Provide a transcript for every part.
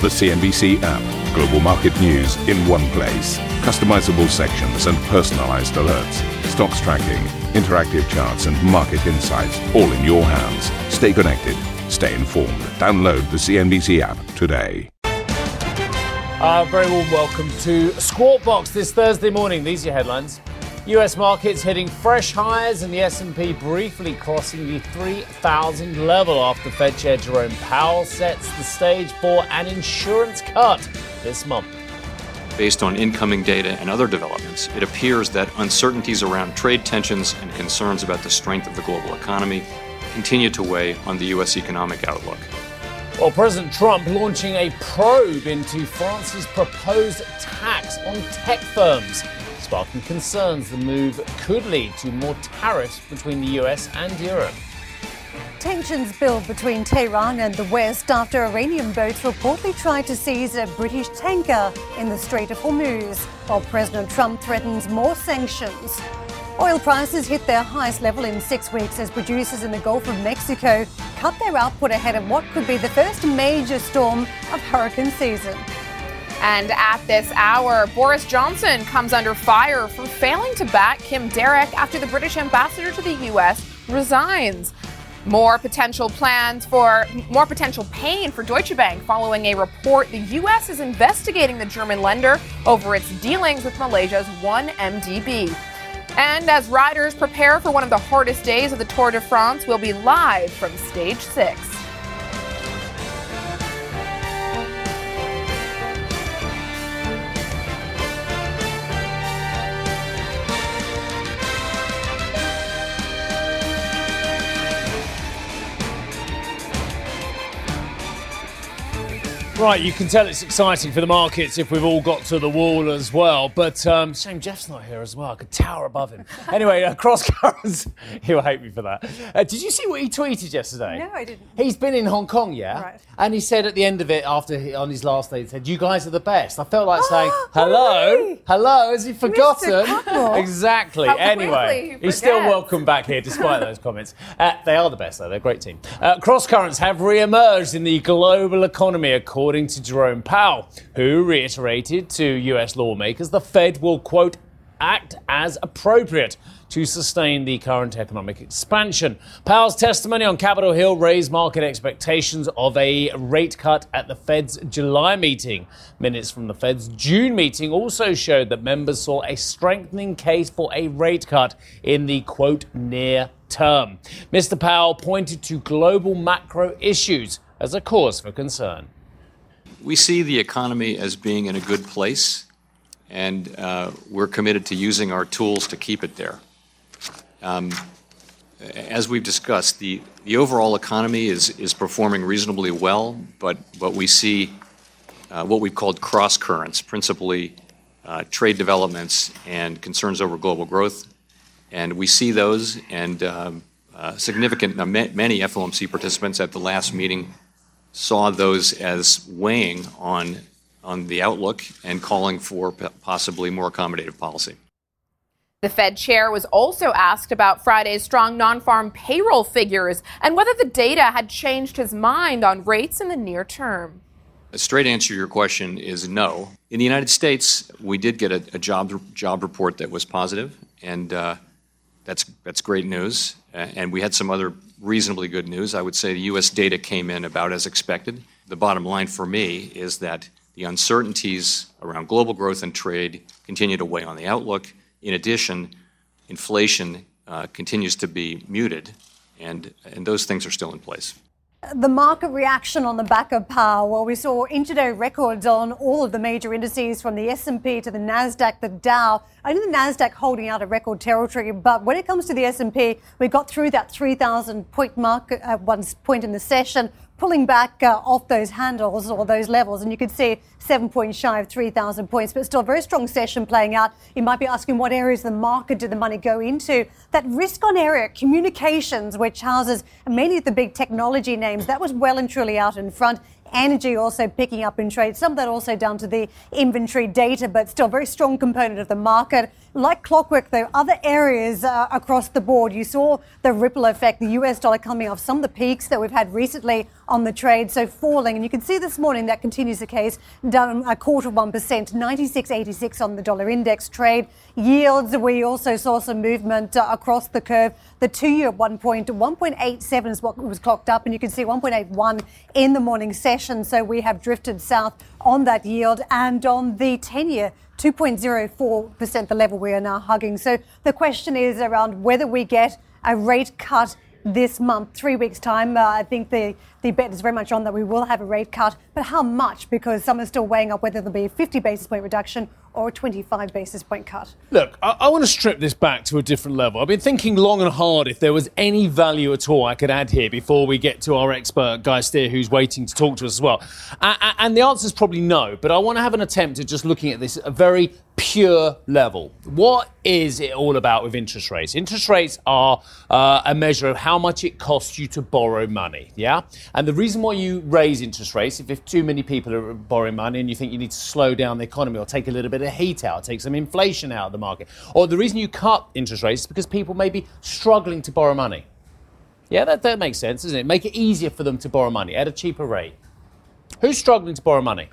The CNBC app. Global market news in one place. Customizable sections and personalized alerts. Stocks tracking, interactive charts, and market insights all in your hands. Stay connected. Stay informed. Download the CNBC app today. Uh, very warm welcome to Squawk Box this Thursday morning. These are your headlines. U.S. markets hitting fresh highs and the S&P briefly crossing the 3,000 level after Fed Chair Jerome Powell sets the stage for an insurance cut this month. Based on incoming data and other developments, it appears that uncertainties around trade tensions and concerns about the strength of the global economy continue to weigh on the U.S. economic outlook. Well, President Trump launching a probe into France's proposed tax on tech firms sparking concerns the move could lead to more tariffs between the US and Europe. Tensions build between Tehran and the West after Iranian boats reportedly tried to seize a British tanker in the Strait of Hormuz, while President Trump threatens more sanctions. Oil prices hit their highest level in six weeks as producers in the Gulf of Mexico cut their output ahead of what could be the first major storm of hurricane season. And at this hour, Boris Johnson comes under fire for failing to back Kim Darroch after the British ambassador to the U.S. resigns. More potential plans for more potential pain for Deutsche Bank following a report the U.S. is investigating the German lender over its dealings with Malaysia's 1MDB. And as riders prepare for one of the hardest days of the Tour de France, we'll be live from stage six. Right, you can tell it's exciting for the markets if we've all got to the wall as well. But um, shame Jeff's not here as well. I could tower above him. anyway, uh, cross currents. He'll hate me for that. Uh, did you see what he tweeted yesterday? No, I didn't. He's been in Hong Kong, yeah? Right. And he said at the end of it, after he, on his last day, he said, You guys are the best. I felt like saying, Hello, hello, has he forgotten? Exactly. How anyway, he he's still welcome back here despite those comments. Uh, they are the best, though. They're a great team. Uh, cross currents have re emerged in the global economy, according to Jerome Powell, who reiterated to US lawmakers the Fed will, quote, act as appropriate to sustain the current economic expansion. Powell's testimony on Capitol Hill raised market expectations of a rate cut at the Fed's July meeting. Minutes from the Fed's June meeting also showed that members saw a strengthening case for a rate cut in the quote near term. Mr. Powell pointed to global macro issues as a cause for concern. We see the economy as being in a good place, and uh, we're committed to using our tools to keep it there. Um, as we've discussed, the, the overall economy is, is performing reasonably well, but, but we see uh, what we've called cross currents, principally uh, trade developments and concerns over global growth. And we see those, and um, uh, significant, uh, ma- many FOMC participants at the last meeting saw those as weighing on, on the outlook and calling for possibly more accommodative policy. The Fed chair was also asked about Friday's strong non farm payroll figures and whether the data had changed his mind on rates in the near term. A straight answer to your question is no. In the United States, we did get a, a job job report that was positive, and uh, that's that's great news. Uh, and we had some other reasonably good news. I would say the U.S. data came in about as expected. The bottom line for me is that the uncertainties around global growth and trade continue to weigh on the outlook. In addition, inflation uh, continues to be muted, and and those things are still in place. The market reaction on the back of Powell, well, we saw intraday records on all of the major indices from the S&P to the Nasdaq, the Dow. Only the Nasdaq holding out a record territory, but when it comes to the S&P, we got through that 3,000 point mark at one point in the session, pulling back uh, off those handles or those levels, and you could see seven points shy of 3,000 points, but still a very strong session playing out. You might be asking what areas of the market did the money go into? That risk on area, communications, which houses many of the big technology names, that was well and truly out in front. Energy also picking up in trade. Some of that also down to the inventory data, but still a very strong component of the market. Like clockwork, though, other areas uh, across the board, you saw the ripple effect, the US dollar coming off some of the peaks that we've had recently on the trade, so falling. And you can see this morning that continues the case, down a quarter of 1%, 96.86 on the dollar index trade. Yields, we also saw some movement uh, across the curve. The two year at 1.1.87 is what was clocked up, and you can see 1.81 in the morning session. So we have drifted south on that yield and on the 10 year. 2.04%, the level we are now hugging. So the question is around whether we get a rate cut this month, three weeks' time. Uh, I think the, the bet is very much on that we will have a rate cut, but how much? Because some are still weighing up whether there'll be a 50 basis point reduction or a 25 basis point cut. Look, I, I want to strip this back to a different level. I've been thinking long and hard if there was any value at all I could add here before we get to our expert, Guy Stear, who's waiting to talk to us as well. Uh, and the answer is probably no, but I want to have an attempt at just looking at this a very pure level. What is it all about with interest rates? Interest rates are uh, a measure of how much it costs you to borrow money, yeah? And the reason why you raise interest rates, if, if too many people are borrowing money and you think you need to slow down the economy or take a little bit of heat out, take some inflation out of the market, or the reason you cut interest rates is because people may be struggling to borrow money. Yeah, that, that makes sense, doesn't it? Make it easier for them to borrow money at a cheaper rate. Who's struggling to borrow money?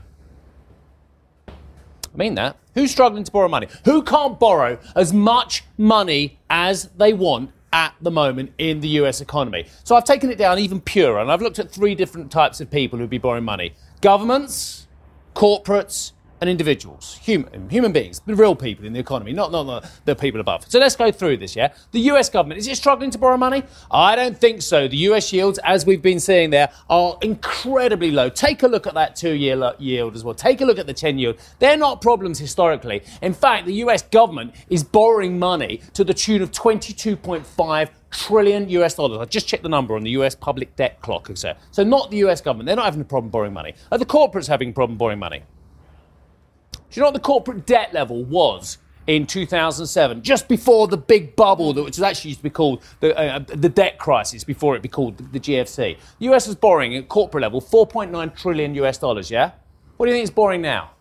I mean that. Who's struggling to borrow money? Who can't borrow as much money as they want at the moment in the US economy? So I've taken it down even purer and I've looked at three different types of people who'd be borrowing money governments, corporates, and individuals, human, human beings, the real people in the economy, not, not the, the people above. So let's go through this, yeah? The US government, is it struggling to borrow money? I don't think so. The US yields, as we've been seeing there, are incredibly low. Take a look at that two year yield as well. Take a look at the 10 yield. They're not problems historically. In fact, the US government is borrowing money to the tune of 22.5 trillion US dollars. I just checked the number on the US public debt clock, etc. So not the US government. They're not having a problem borrowing money. Are the corporates having a problem borrowing money? You know what the corporate debt level was in 2007, just before the big bubble, that which actually used to be called the, uh, the debt crisis, before it be called the, the GFC? The US was borrowing at corporate level 4.9 trillion US dollars, yeah? What do you think it's borrowing now?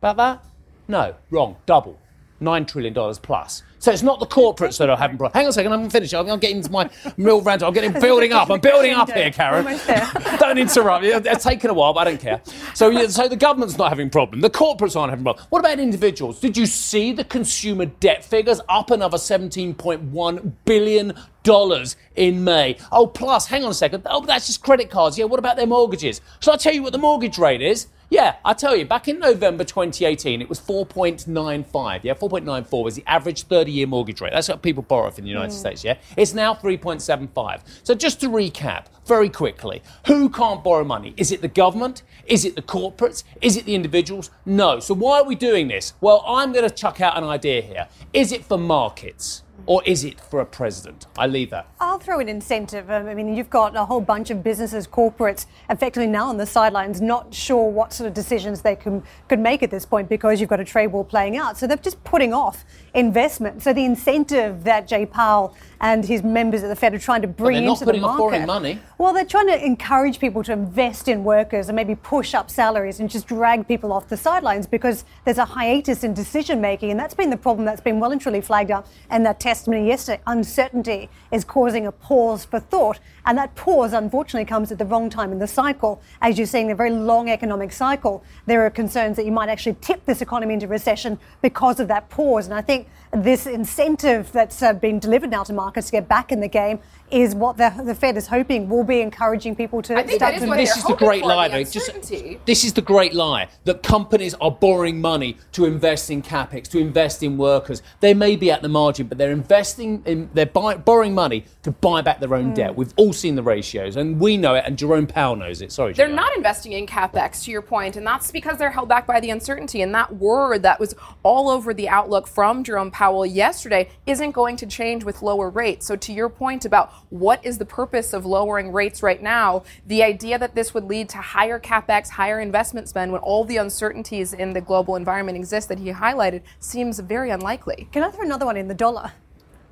About that? No, wrong, double. $9 trillion plus. So it's not the corporates that are having problems. Hang on a second, I'm finished. I'm, I'm getting into my real rant. I'm getting building up. I'm building up here, Karen. don't interrupt. It's taken a while, but I don't care. So, so the government's not having a problem. The corporates aren't having a problem. What about individuals? Did you see the consumer debt figures up another 17.1 billion dollars in May? Oh, plus, hang on a second. Oh, that's just credit cards. Yeah, what about their mortgages? Shall I tell you what the mortgage rate is? Yeah, I tell you, back in November 2018, it was 4.95. Yeah, 4.94 was the average 30 year mortgage rate. That's what people borrow from the United mm. States, yeah? It's now 3.75. So just to recap very quickly, who can't borrow money? Is it the government? Is it the corporates? Is it the individuals? No. So why are we doing this? Well, I'm going to chuck out an idea here. Is it for markets? Or is it for a president? I leave that. I'll throw an incentive. Um, I mean, you've got a whole bunch of businesses, corporates, effectively now on the sidelines, not sure what sort of decisions they can, could make at this point because you've got a trade war playing out. So they're just putting off investment. So the incentive that Jay Powell and his members at the Fed are trying to bring into the market. money. Well, they're trying to encourage people to invest in workers and maybe push up salaries and just drag people off the sidelines because there's a hiatus in decision making, and that's been the problem that's been well and truly flagged up And that testimony yesterday. Uncertainty is causing a pause for thought, and that pause, unfortunately, comes at the wrong time in the cycle. As you're seeing a very long economic cycle, there are concerns that you might actually tip this economy into recession because of that pause, and I think this incentive that's uh, been delivered now to markets to get back in the game is what the, the Fed is hoping will be encouraging people to I think start that is to what This is the great lie, the though. Just, this is the great lie that companies are borrowing money to invest in capex, to invest in workers. They may be at the margin, but they're investing in, they're buy, borrowing money to buy back their own mm. debt. We've all seen the ratios, and we know it, and Jerome Powell knows it. Sorry, they're not investing in capex, to your point, and that's because they're held back by the uncertainty. And that word that was all over the outlook from Jerome Powell yesterday isn't going to change with lower rates. So, to your point about what is the purpose of lowering rates right now, the idea that this would lead to higher capex, higher investment spend when all the uncertainties in the global environment exist that he highlighted seems very unlikely. Can I throw another one in the dollar?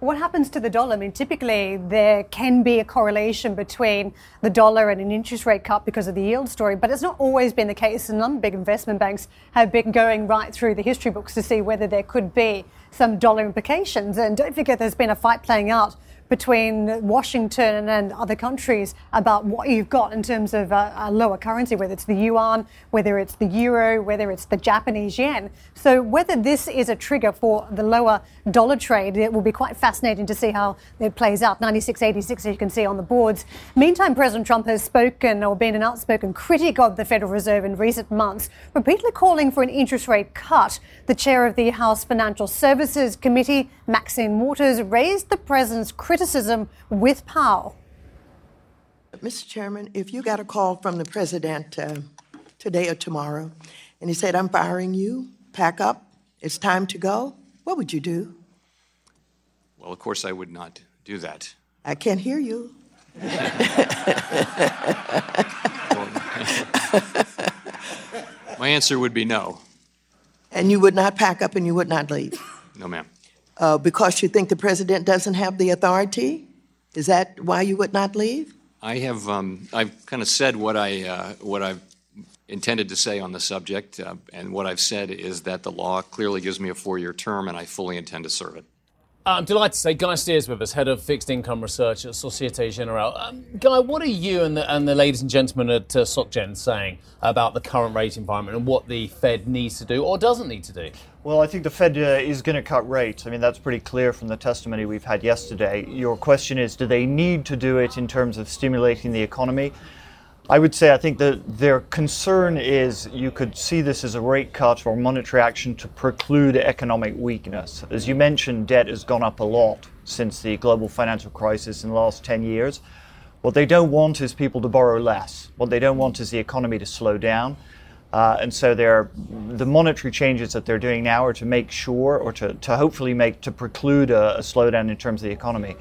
What happens to the dollar? I mean, typically there can be a correlation between the dollar and an interest rate cut because of the yield story, but it's not always been the case. And some big investment banks have been going right through the history books to see whether there could be some dollar implications. And don't forget, there's been a fight playing out between Washington and other countries about what you've got in terms of a, lower currency, whether it's the yuan, whether it's the euro, whether it's the Japanese yen. So whether this is a trigger for the lower dollar trade, it will be quite fascinating to see how it plays out. 96.86, as you can see on the boards. Meantime, President Trump has spoken or been an outspoken critic of the Federal Reserve in recent months, repeatedly calling for an interest rate cut. The chair of the House Financial Services Committee, Maxine Waters, raised the president's criticism criticism with Powell. Mr. Chairman, if you got a call from the president uh, today or tomorrow and he said, I'm firing you, pack up, it's time to go, what would you do? Well, of course, I would not do that. I can't hear you. My answer would be no. And you would not pack up and you would not leave? No, ma'am uh, because you think the president doesn't have the authority? Is that why you would not leave? I have um, I've kind of said what I uh, what I've intended to say on the subject, uh, and what I've said is that the law clearly gives me a four-year term, and I fully intend to serve it. I'm delighted to say Guy Stear's with us, head of fixed income research at Societe Generale. Um, Guy, what are you and the, and the ladies and gentlemen at uh, SocGen saying about the current rate environment and what the Fed needs to do or doesn't need to do? Well, I think the Fed uh, is going to cut rates. I mean, that's pretty clear from the testimony we've had yesterday. Your question is do they need to do it in terms of stimulating the economy? I would say I think that their concern is you could see this as a rate cut or monetary action to preclude economic weakness. As you mentioned, debt has gone up a lot since the global financial crisis in the last 10 years. What they don't want is people to borrow less. What they don't want is the economy to slow down. Uh, and so the monetary changes that they're doing now are to make sure or to, to hopefully make to preclude a, a slowdown in terms of the economy.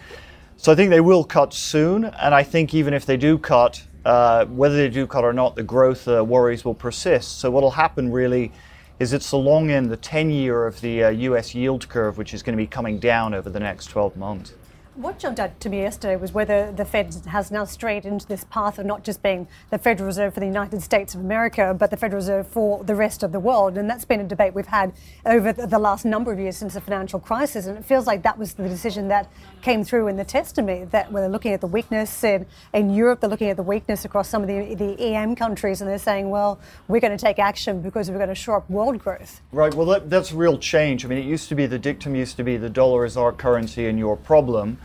So I think they will cut soon. And I think even if they do cut, uh, whether they do cut or not, the growth uh, worries will persist. So what will happen really is it's the long end, the 10 year of the uh, US yield curve, which is going to be coming down over the next 12 months. What jumped out to me yesterday was whether the Fed has now strayed into this path of not just being the Federal Reserve for the United States of America, but the Federal Reserve for the rest of the world. And that's been a debate we've had over the last number of years since the financial crisis. And it feels like that was the decision that came through in the testimony that when they're looking at the weakness in, in Europe, they're looking at the weakness across some of the, the EM countries, and they're saying, well, we're going to take action because we're going to shore up world growth. Right. Well, that, that's real change. I mean, it used to be the dictum used to be the dollar is our currency and your problem.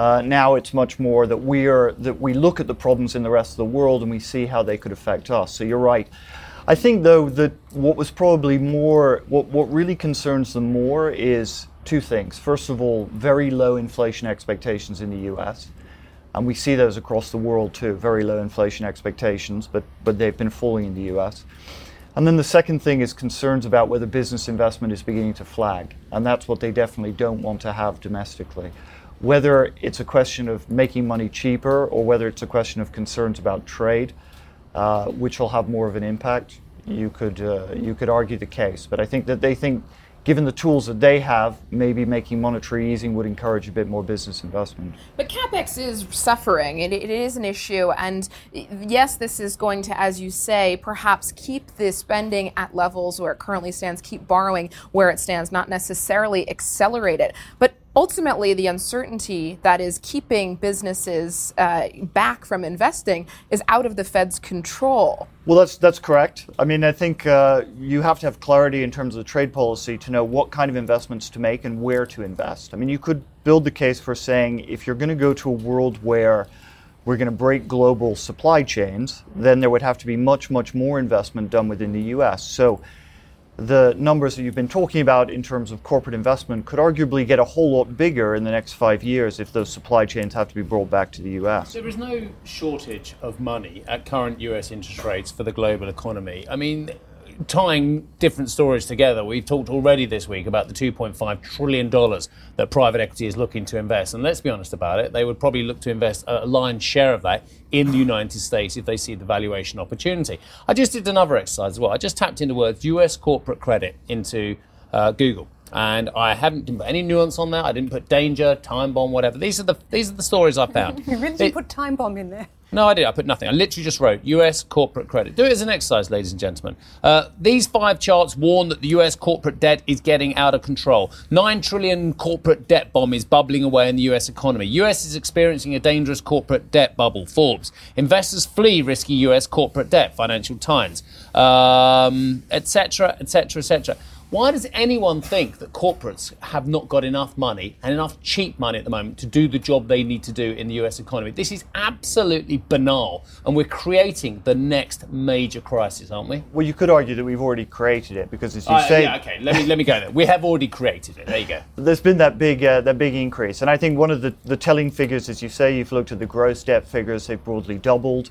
Uh, now it's much more that we are that we look at the problems in the rest of the world and we see how they could affect us. So you're right. I think though that what was probably more what what really concerns them more is two things. First of all, very low inflation expectations in the U.S. And we see those across the world too, very low inflation expectations, but, but they've been falling in the US. And then the second thing is concerns about whether business investment is beginning to flag. And that's what they definitely don't want to have domestically whether it's a question of making money cheaper or whether it's a question of concerns about trade, uh, which will have more of an impact, you could uh, you could argue the case. But I think that they think, given the tools that they have, maybe making monetary easing would encourage a bit more business investment. But capex is suffering. it, it is an issue, and yes, this is going to, as you say, perhaps keep the spending at levels where it currently stands, keep borrowing where it stands, not necessarily accelerate it. But ultimately the uncertainty that is keeping businesses uh, back from investing is out of the Fed's control. Well, that's that's correct. I mean, I think uh, you have to have clarity in terms of trade policy to know what kind of investments to make and where to invest. I mean, you could build the case for saying if you're going to go to a world where we're going to break global supply chains, then there would have to be much, much more investment done within the U.S. So the numbers that you've been talking about in terms of corporate investment could arguably get a whole lot bigger in the next five years if those supply chains have to be brought back to the US. There is no shortage of money at current US interest rates for the global economy. I mean, tying different stories together, we've talked already this week about the $2.5 trillion that private equity is looking to invest. And let's be honest about it, they would probably look to invest a lion's share of that in the United States if they see the valuation opportunity. I just did another exercise as well. I just tapped into words US corporate credit into uh, Google. And I haven't put any nuance on that. I didn't put danger, time bomb, whatever. These are the these are the stories I found. You really It- put time bomb in there. No, I did. I put nothing. I literally just wrote US corporate credit. Do it as an exercise, ladies and gentlemen. Uh, these five charts warn that the US corporate debt is getting out of control. Nine trillion corporate debt bomb is bubbling away in the US economy. US is experiencing a dangerous corporate debt bubble. Forbes. Investors flee risky US corporate debt. Financial Times. Etc. Etc. Etc. Why does anyone think that corporates have not got enough money and enough cheap money at the moment to do the job they need to do in the US economy? This is absolutely banal, and we're creating the next major crisis, aren't we? Well, you could argue that we've already created it because, as you Uh, say, yeah, okay. Let me let me go there. We have already created it. There you go. there's been that big uh, that big increase, and I think one of the, the telling figures, as you say, you've looked at the gross debt figures; they've broadly doubled.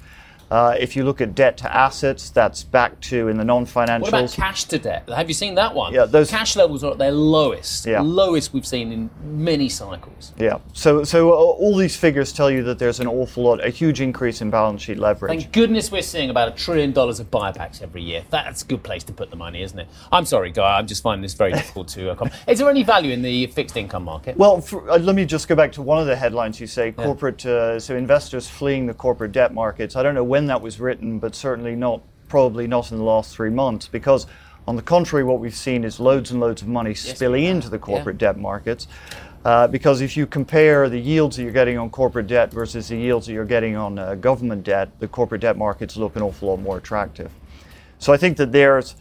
Uh, if you look at debt to assets, that's back to in the non-financials. What about cash to debt? Have you seen that one? Yeah, those- cash levels are at their lowest, Yeah. lowest we've seen in many cycles. Yeah. So so uh, all these figures tell you that there's an awful lot, a huge increase in balance sheet leverage. Thank goodness we're seeing about a trillion dollars of buybacks every year. That's a good place to put the money, isn't it? I'm sorry, Guy. I'm just finding this very difficult to. Uh, Is there any value in the fixed income market? Well, for, uh, let me just go back to one of the headlines you say corporate, uh, so investors fleeing the corporate debt markets. I don't know when that was written, but certainly not, probably not in the last three months, because on the contrary, what we've seen is loads and loads of money spilling into the corporate debt markets. Uh, because if you compare the yields that you're getting on corporate debt versus the yields that you're getting on uh, government debt, the corporate debt markets look an awful lot more attractive. So I think that there's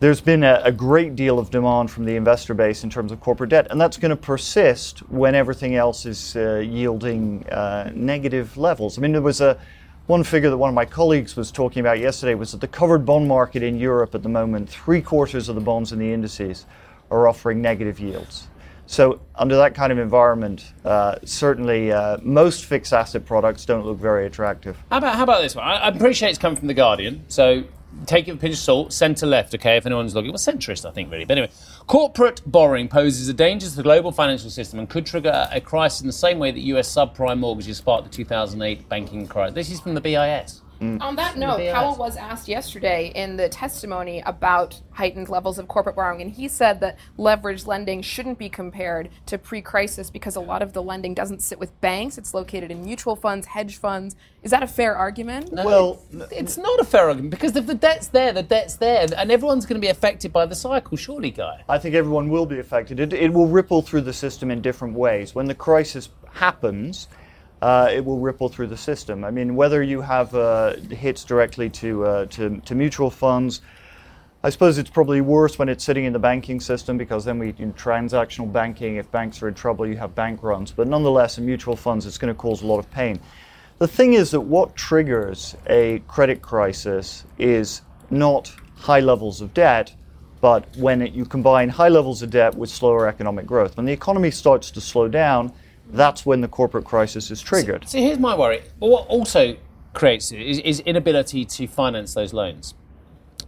there's been a, a great deal of demand from the investor base in terms of corporate debt, and that's going to persist when everything else is uh, yielding uh, negative levels. I mean, there was a one figure that one of my colleagues was talking about yesterday was that the covered bond market in Europe at the moment, three quarters of the bonds in the indices are offering negative yields. So, under that kind of environment, uh, certainly uh, most fixed asset products don't look very attractive. How about how about this one? I, I appreciate it's coming from the Guardian, so take it with a pinch of salt. Centre left, okay? If anyone's looking, well, centrist, I think, really. But anyway, corporate borrowing poses a danger to the global financial system and could trigger a crisis in the same way that U.S. subprime mortgages sparked the 2008 banking crisis. This is from the BIS. Mm. On that note, BIS. Powell was asked yesterday in the testimony about heightened levels of corporate borrowing, and he said that leveraged lending shouldn't be compared to pre crisis because a lot of the lending doesn't sit with banks, it's located in mutual funds, hedge funds. Is that a fair argument? Well, It's not a fair argument because if the debt's there, the debt's there, and everyone's going to be affected by the cycle, surely, Guy. I think everyone will be affected. It, it will ripple through the system in different ways. When the crisis happens, uh, it will ripple through the system. I mean, whether you have uh, hits directly to, uh, to, to mutual funds, I suppose it's probably worse when it's sitting in the banking system because then we in transactional banking. If banks are in trouble, you have bank runs. But nonetheless, in mutual funds, it's going to cause a lot of pain. The thing is that what triggers a credit crisis is not high levels of debt, but when it, you combine high levels of debt with slower economic growth. When the economy starts to slow down, that's when the corporate crisis is triggered. See, here's my worry. What also creates it is, is inability to finance those loans.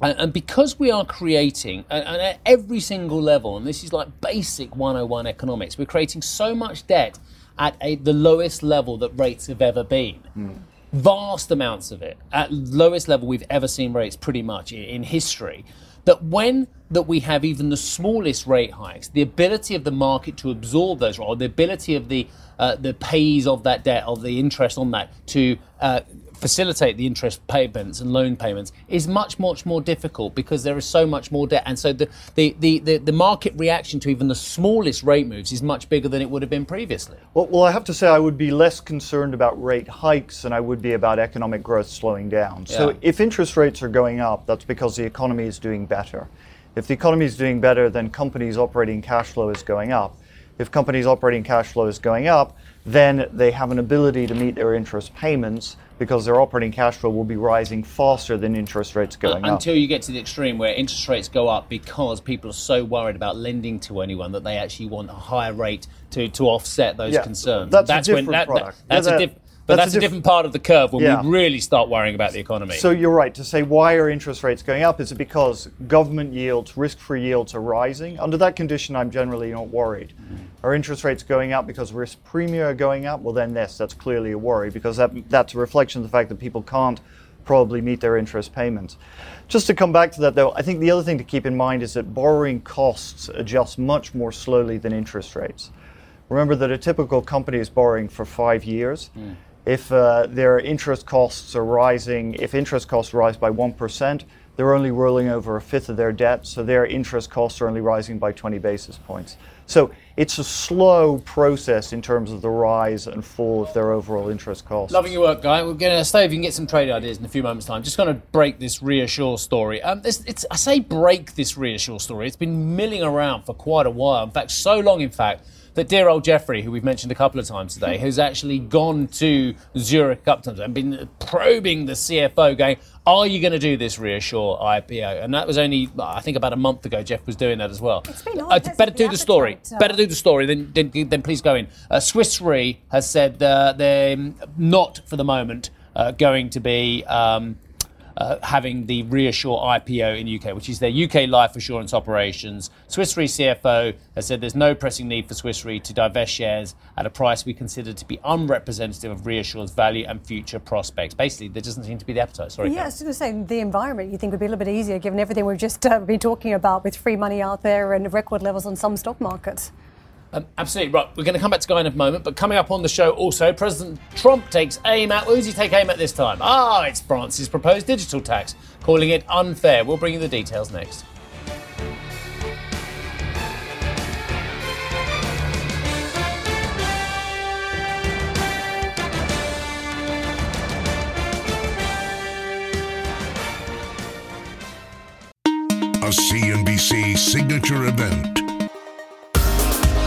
And, and because we are creating, and, and at every single level, and this is like basic 101 economics, we're creating so much debt at a, the lowest level that rates have ever been. Hmm. Vast amounts of it at lowest level we've ever seen rates pretty much in, in history. That when that we have even the smallest rate hikes, the ability of the market to absorb those, or the ability of the uh, the pays of that debt, of the interest on that, to uh, facilitate the interest payments and loan payments is much, much more difficult because there is so much more debt. And so the, the, the, the, the market reaction to even the smallest rate moves is much bigger than it would have been previously. Well, well, I have to say I would be less concerned about rate hikes than I would be about economic growth slowing down. So Yeah. if interest rates are going up, that's because the economy is doing better. If the economy is doing better, then companies' operating cash flow is going up. If companies' operating cash flow is going up, then they have an ability to meet their interest payments because their operating cash flow will be rising faster than interest rates going up. Until you get to the extreme where interest rates go up because people are so worried about lending to anyone that they actually want a higher rate to, to offset those Yeah, concerns. that's a different that, that- product. that's Yeah, a diff- but that's that's, a diff- different part of the curve when Yeah. we really start worrying about the economy. So you're right to say why are interest rates going up? Is it because government yields, risk-free yields are rising? Under that condition, I'm generally not worried. Are interest rates going up because risk premia are going up? Well, then yes, that's clearly a worry because that, that's a reflection of the fact that people can't probably meet their interest payments. Just to come back to that, though, I think the other thing to keep in mind is that borrowing costs adjust much more slowly than interest rates. Remember that a typical company is borrowing for five years. Mm. If uh, their interest costs are rising, if interest costs rise by 1%, they're only rolling over a fifth of their debt, so their interest costs are only rising by 20 basis points. So it's a slow process in terms of the rise and fall of their overall interest costs. Loving your work, Guy. We're going to stay if you can get some trade ideas in a few moments' time. Just going to break this ReAssure story. Um, it's, it's, I say break this ReAssure story. It's been milling around for quite a while. In fact, so long, in fact, that dear old Jeffrey, who we've mentioned a couple of times today, has actually gone to Zurich up times and been probing the CFO, going, "Are you going to do this ReAssure IPO?" And that was only, I think, about a month ago. Jeff was doing that as well. It's been uh, better do the story. Better do the story. Then, then, then please go in. Uh, Swiss Re has said uh, they're not, for the moment, uh, going to be. Um, uh, having the Reassure IPO in UK, which is their UK life assurance operations. Swiss Re CFO has said there's no pressing need for Swiss Re to divest shares at a price we consider to be unrepresentative of Reassure's value and future prospects. Basically, there doesn't seem to be the appetite. Sorry. Yeah, I was going to say the environment you think would be a little bit easier given everything we've just uh, been talking about with free money out there and record levels on some stock markets. Um, absolutely right. We're going to come back to Guy in a moment, but coming up on the show also, President Trump takes aim at. Who does he take aim at this time? Ah, it's France's proposed digital tax, calling it unfair. We'll bring you the details next. A CNBC signature event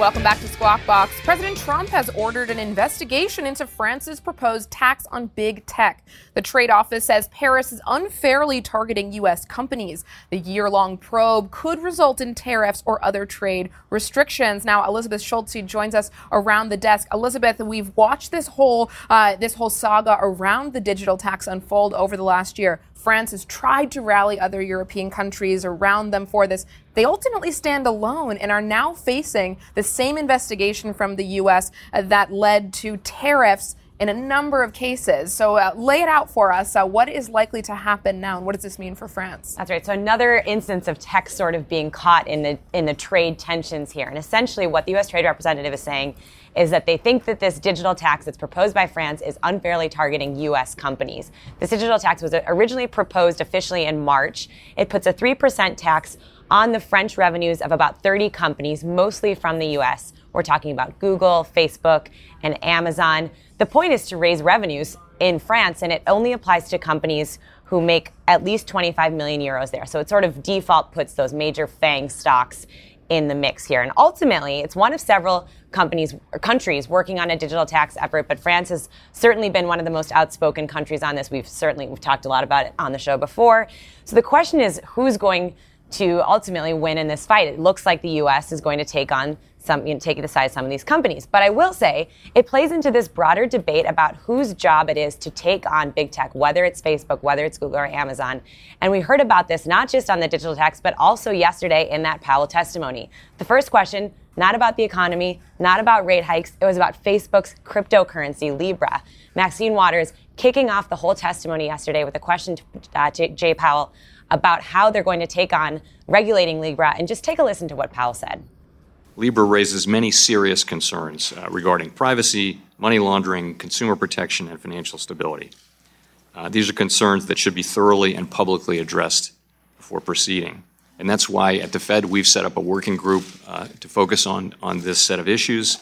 Welcome back to Squawk Box. President Trump has ordered an investigation into France's proposed tax on big tech. The trade office says Paris is unfairly targeting U.S. companies. The year long probe could result in tariffs or other trade restrictions. Now, Elizabeth Schulze joins us around the desk. Elizabeth, we've watched this whole, uh, this whole saga around the digital tax unfold over the last year. France has tried to rally other European countries around them for this. They ultimately stand alone and are now facing the same investigation from the U.S. Uh, that led to tariffs in a number of cases. So uh, lay it out for us. Uh, what is likely to happen now, and what does this mean for France? That's right. So another instance of tech sort of being caught in the in the trade tensions here, and essentially what the U.S. Trade Representative is saying is that they think that this digital tax that's proposed by France is unfairly targeting U.S. companies. This digital tax was originally proposed officially in March. It puts a 3% tax on the French revenues of about 30 companies, mostly from the U.S. We're talking about Google, Facebook, and Amazon. The point is to raise revenues in France, and it only applies to companies who make at least 25 million euros there. So it sort of default puts those major FANG stocks in the mix here. And ultimately, it's one of several companies or countries working on a digital tax effort, but France has certainly been one of the most outspoken countries on this. We've certainly we've talked a lot about it on the show before. So the question is who's going to ultimately win in this fight? It looks like the US is going to take on some, you know, taking the side of some of these companies. But I will say it plays into this broader debate about whose job it is to take on big tech, whether it's Facebook, whether it's Google or Amazon. And we heard about this not just on the digital tax, but also yesterday in that Powell testimony. The first question, not about the economy, not about rate hikes, it was about Facebook's cryptocurrency, Libra. Maxine Waters kicking off the whole testimony yesterday with a question to uh, Jay Powell about how they're going to take on regulating Libra. And just take a listen to what Powell said. Libra raises many serious concerns uh, regarding privacy, money laundering, consumer protection, and financial stability. Uh, these are concerns that should be thoroughly and publicly addressed before proceeding. And that's why at the Fed we've set up a working group uh, to focus on, on this set of issues.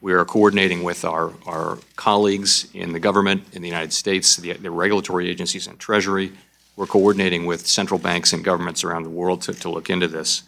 We are coordinating with our, our colleagues in the government in the United States, the, the regulatory agencies, and Treasury. We're coordinating with central banks and governments around the world to, to look into this.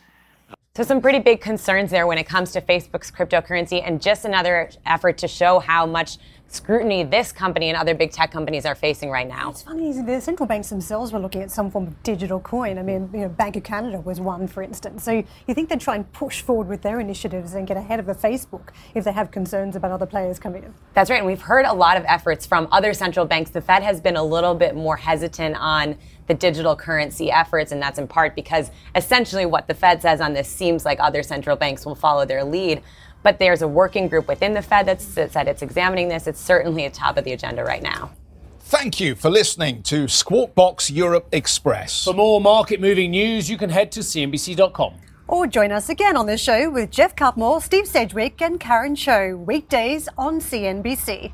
So, some pretty big concerns there when it comes to Facebook's cryptocurrency, and just another effort to show how much scrutiny this company and other big tech companies are facing right now. It's funny, the central banks themselves were looking at some form of digital coin. I mean, you know, Bank of Canada was one, for instance. So you think they'd try and push forward with their initiatives and get ahead of a Facebook if they have concerns about other players coming in? That's right. And we've heard a lot of efforts from other central banks. The Fed has been a little bit more hesitant on the digital currency efforts, and that's in part because essentially what the Fed says on this seems like other central banks will follow their lead. But there's a working group within the Fed that's, that said it's examining this. It's certainly at top of the agenda right now. Thank you for listening to Squawk Box Europe Express. For more market moving news, you can head to CNBC.com. Or join us again on the show with Jeff Cutmore, Steve Sedgwick, and Karen Tso, weekdays on CNBC.